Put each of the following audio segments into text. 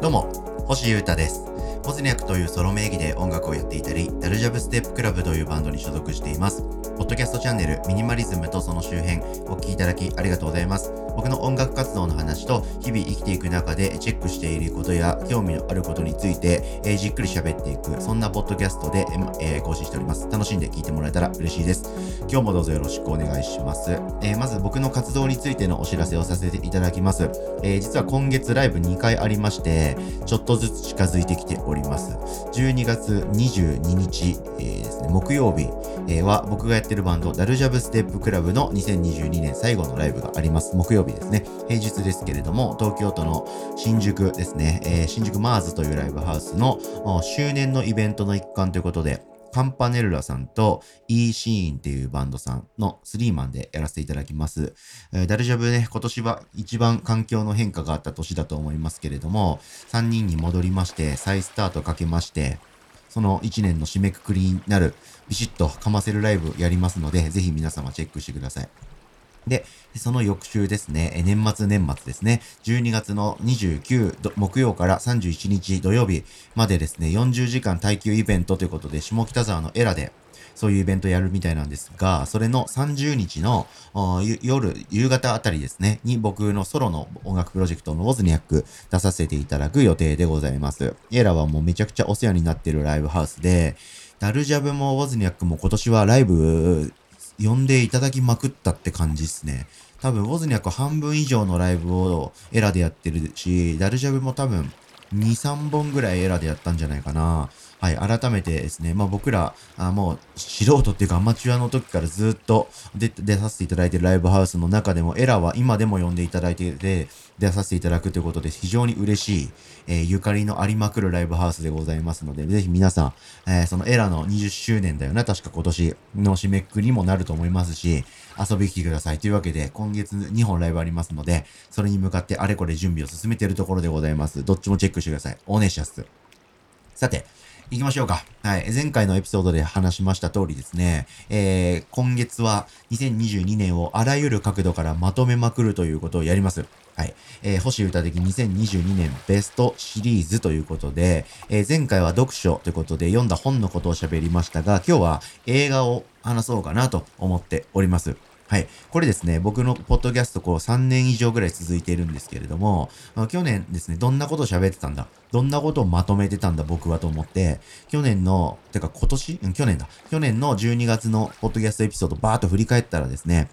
どうも、星優太です。ポズニャクというソロ名義で音楽をやっていたり、ダルジャブステップクラブというバンドに所属しています。ポッドキャストチャンネルミニマリズムとその周辺お聞きいただきありがとうございます。僕の音楽活動の話と日々生きていく中でチェックしていることや興味のあることについて、えーじっくり喋っていく、そんなポッドキャストで、えー更新しております。楽しんで聞いてもらえたら嬉しいです。今日もどうぞよろしくお願いします。えーまず僕の活動についてのお知らせをさせていただきます。えー実は今月ライブ2回ありまして、ちょっとずつ近づいてきております。12月22日、えーですね、木曜日、えーは僕がやってるバンド、ダルジャブステップクラブの2022年最後のライブがあります。木曜日ですね。平日ですけれども、東京都の新宿ですね、えー新宿マーズというライブハウスの周年のイベントの一環ということで、カンパネルラさんと E シーンっていうバンドさんのスリーマンでやらせていただきます。えーダルジャブね、今年は一番環境の変化があった年だと思いますけれども、3人に戻りまして、再スタートかけまして、その1年の締めくくりになる、ビシッとかませるライブやりますので、ぜひ皆様チェックしてください。で、その翌週ですね、え年末年末ですね、12月の29木曜から31日土曜日までですね、40時間耐久イベントということで、下北沢のエラで、そういうイベントやるみたいなんですが、それの30日の夜、夕方あたりですね、に僕のソロの音楽プロジェクトのウォズニャック出させていただく予定でございます。エラはもうめちゃくちゃお世話になってるライブハウスで、ダルジャブもウォズニャックも今年はライブ呼んでいただきまくったって感じですね。多分、ウォズニャック半分以上のライブをエラでやってるし、ダルジャブも多分2、3本ぐらいエラでやったんじゃないかな。はい、改めてですね、まあ僕ら、あもう素人っていうかアマチュアの時からずっと出出させていただいてるライブハウスの中でもエラは今でも呼んでいただいてて、出させていただくということで非常に嬉しい、えーゆかりのありまくるライブハウスでございますので、ぜひ皆さん、えーそのエラの20周年だよな、確か今年の締めくくりにもなると思いますし、遊びに来てください。というわけで、今月2本ライブありますので、それに向かってあれこれ準備を進めているところでございます。どっちもチェックしてください。お願いします。さて、行きましょうか。はい。前回のエピソードで話しました通りですね、えー、今月は2022年をあらゆる角度からまとめまくるということをやります。はい。えー、星歌的2022年ベストシリーズということで、えー、前回は読書ということで読んだ本のことを喋りましたが、今日は映画を話そうかなと思っております。はい。これですね、僕のポッドキャストこう3年以上ぐらい続いているんですけれども、あ去年ですね、どんなことを喋ってたんだどんなことをまとめてたんだ僕はと思って、去年の、てか今年？うん、去年だ。去年の12月のポッドキャストエピソードバーっと振り返ったらですね、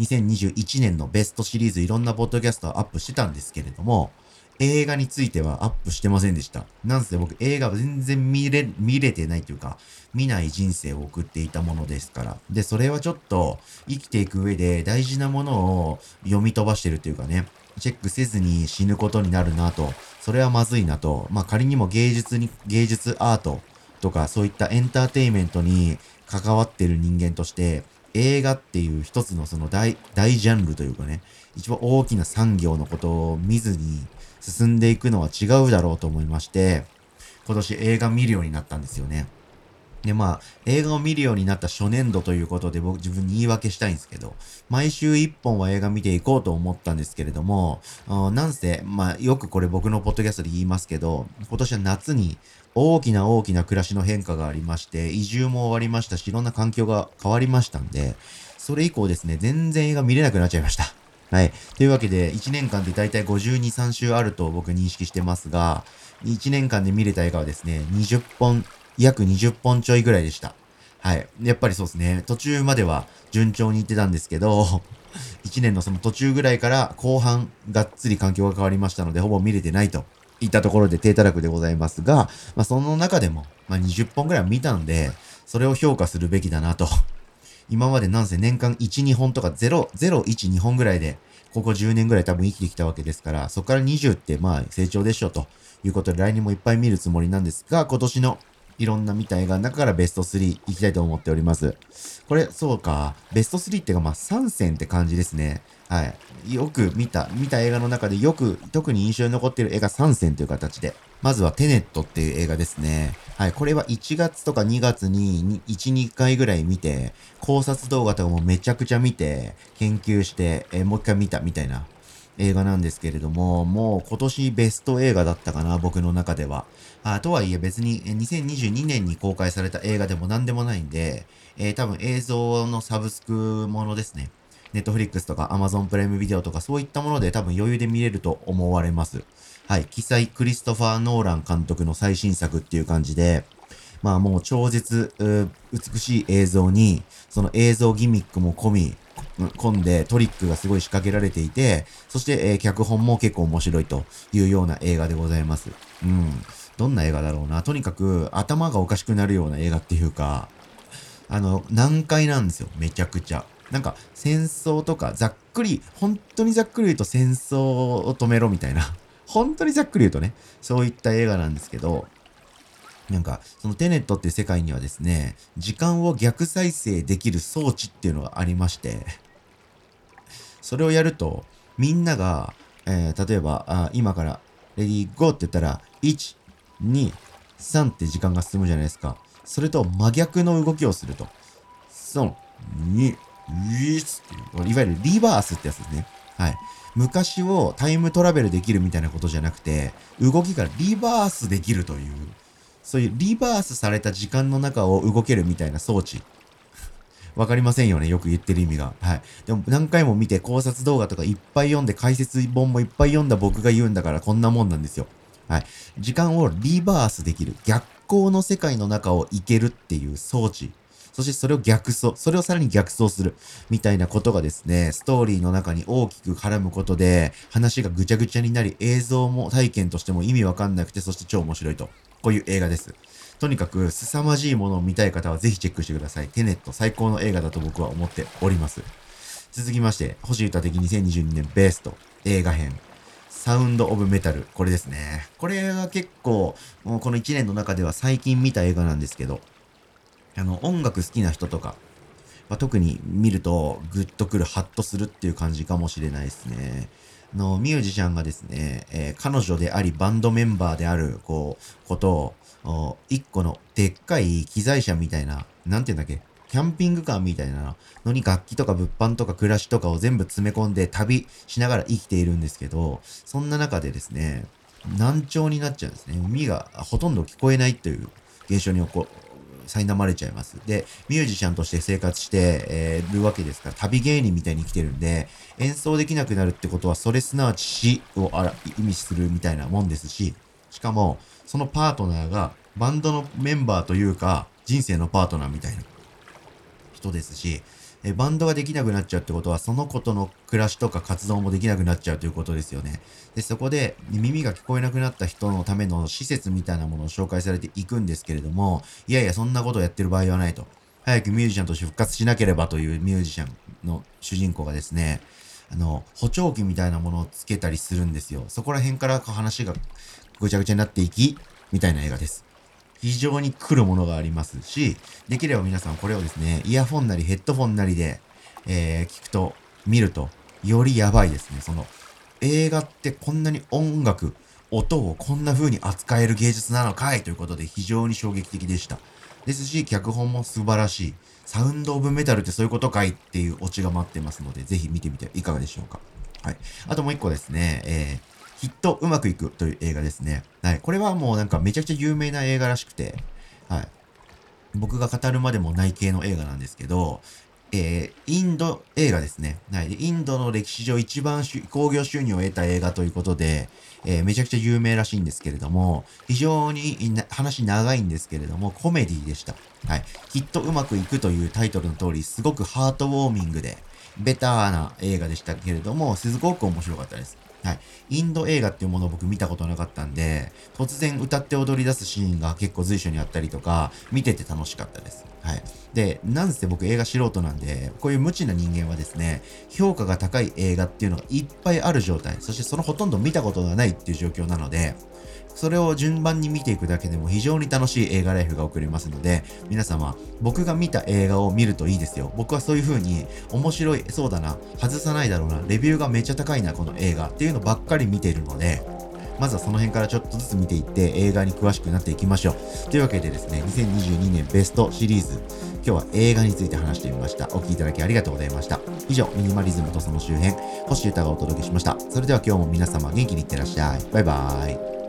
2021年のベストシリーズいろんなポッドキャストをアップしてたんですけれども、映画についてはアップしてませんでした。なんせ僕映画は全然見れ、見れてないというか、見ない人生を送っていたものですから。で、それはちょっと生きていく上で大事なものを読み飛ばしてるというかね、チェックせずに死ぬことになるなと、それはまずいなと、まあ仮にも芸術に、芸術アートとかそういったエンターテイメントに関わってる人間として、映画っていう一つのその大、大ジャンルというかね、一番大きな産業のことを見ずに進んでいくのは違うだろうと思いまして、今年映画見るようになったんですよね。で、まあ、映画を見るようになった初年度ということで僕自分に言い訳したいんですけど、毎週一本は映画見ていこうと思ったんですけれども、なんせ、まあ、よくこれ僕のポッドキャストで言いますけど、今年は夏に大きな大きな暮らしの変化がありまして、移住も終わりましたし、いろんな環境が変わりましたんで、それ以降ですね、全然映画見れなくなっちゃいました。はい。というわけで、1年間でだいたい52、3週あると僕認識してますが、1年間で見れた映画はですね、20本、約20本ちょいぐらいでした。はい。やっぱりそうですね。途中までは順調にいってたんですけど、1年のその途中ぐらいから後半、がっつり環境が変わりましたので、ほぼ見れてないといったところで低たらくでございますが、まあその中でも、まあ20本ぐらい見たんで、それを評価するべきだなと。今までなんせ年間1、2本とか0、0、1、2本ぐらいで、ここ10年ぐらい多分生きてきたわけですから、そこから20ってまあ成長でしょうということで来年もいっぱい見るつもりなんですが、今年のいろんな見た映画の中からベスト3いきたいと思っております。これ、そうか、ベスト3っていうかまあ3選って感じですね。はい。よく見た、見た映画の中でよく、特に印象に残っている映画3選という形で。まずはテネットっていう映画ですね。はい。これは1月とか2月に1、2回ぐらい見て、考察動画とかもめちゃくちゃ見て、研究して、えーもう一回見たみたいな。映画なんですけれども、もう今年ベスト映画だったかな、僕の中では。あとはいえ別に2022年に公開された映画でも何でもないんで、えー、多分映像のサブスクものですね。ネットフリックスとか Amazon プライムビデオとかそういったもので多分余裕で見れると思われます。はい。記載クリストファー・ノーラン監督の最新作っていう感じで、まあもう超絶美しい映像に、その映像ギミックも込み、込んでトリックがすごい仕掛けられていて、そして、えー、脚本も結構面白いというような映画でございます。うん。どんな映画だろうな。とにかく頭がおかしくなるような映画っていうか、あの、難解なんですよ。めちゃくちゃ。なんか戦争とかざっくり、本当にざっくり言うと戦争を止めろみたいな。本当にざっくり言うとね、そういった映画なんですけど、なんか、そのテネットっていう世界にはですね、時間を逆再生できる装置っていうのがありまして、それをやると、みんなが、えー、例えばあ、今から、レディーゴーって言ったら、1、2、3って時間が進むじゃないですか。それと真逆の動きをすると。その、2、1っていう、いわゆるリバースってやつですね。はい。昔をタイムトラベルできるみたいなことじゃなくて、動きがリバースできるという、そういうリバースされた時間の中を動けるみたいな装置。わかりませんよね。よく言ってる意味が。はい。でも何回も見て考察動画とかいっぱい読んで解説本もいっぱい読んだ僕が言うんだからこんなもんなんですよ。はい。時間をリバースできる。逆光の世界の中を行けるっていう装置。そしてそれを逆走、それをさらに逆走する。みたいなことがですね、ストーリーの中に大きく絡むことで、話がぐちゃぐちゃになり、映像も体験としても意味わかんなくて、そして超面白いと。こういう映画です。とにかく凄まじいものを見たい方はぜひチェックしてください。テネット最高の映画だと僕は思っております。続きまして、星歌的2022年ベースト映画編。サウンド・オブ・メタル。これですね。これが結構、もうこの1年の中では最近見た映画なんですけど、あの、音楽好きな人とか、まあ、特に見るとグッとくる、ハッとするっていう感じかもしれないですね。のミュージシャンがですね、えー、彼女でありバンドメンバーである、こう、ことを、一個のでっかい機材車みたいな、なんて言うんだっけ、キャンピングカーみたいなのに楽器とか物販とか暮らしとかを全部詰め込んで旅しながら生きているんですけど、そんな中でですね、難聴になっちゃうんですね。耳がほとんど聞こえないという現象に起こ、苛まれちゃいます。で、ミュージシャンとして生活して、えー、るわけですから、旅芸人みたいに来てるんで、演奏できなくなるってことは、それすなわち死をあら意味するみたいなもんですし、しかも、そのパートナーがバンドのメンバーというか、人生のパートナーみたいな人ですし、えバンドができなくなっちゃうってことは、その子との暮らしとか活動もできなくなっちゃうということですよね。で、そこで耳が聞こえなくなった人のための施設みたいなものを紹介されていくんですけれども、いやいや、そんなことをやってる場合はないと。早くミュージシャンとして復活しなければというミュージシャンの主人公がですね、あの、補聴器みたいなものをつけたりするんですよ。そこら辺から話がぐちゃぐちゃになっていき、みたいな映画です。非常に来るものがありますし、できれば皆さんこれをですね、イヤフォンなりヘッドフォンなりで、えー、聞くと、見ると、よりやばいですね。その、映画ってこんなに音楽、音をこんな風に扱える芸術なのかい？ということで非常に衝撃的でした。ですし、脚本も素晴らしい。サウンドオブメタルってそういうことかい？っていうオチが待ってますので、ぜひ見てみてはいかがでしょうか。はい。あともう一個ですね、えー、きっとうまくいくという映画ですね。はい。これはもうなんかめちゃくちゃ有名な映画らしくて、はい。僕が語るまでもない系の映画なんですけど、えー、インド映画ですね。はい。インドの歴史上一番興行収入を得た映画ということで、えー、めちゃくちゃ有名らしいんですけれども、非常に話長いんですけれども、コメディでした。はい。きっとうまくいくというタイトルの通り、すごくハートウォーミングで、ベターな映画でしたけれども、すごく面白かったです。はい。インド映画っていうものを僕見たことなかったんで、突然歌って踊り出すシーンが結構随所にあったりとか、見てて楽しかったです。はい。で、なんせ僕映画素人なんで、こういう無知な人間はですね、評価が高い映画っていうのがいっぱいある状態、そしてそのほとんど見たことがないっていう状況なので、それを順番に見ていくだけでも非常に楽しい映画ライフが送れますので、皆様、僕が見た映画を見るといいですよ。僕はそういう風に、面白い、そうだな、外さないだろうな、レビューがめっちゃ高いな、この映画っていうのばっかり見ているので、まずはその辺からちょっとずつ見ていって映画に詳しくなっていきましょう。というわけでですね、2022年ベストシリーズ、今日は映画について話してみました。お聴きいただきありがとうございました。以上、ミニマリズムとその周辺、星歌がお届けしました。それでは今日も皆様元気にいってらっしゃい。バイバーイ。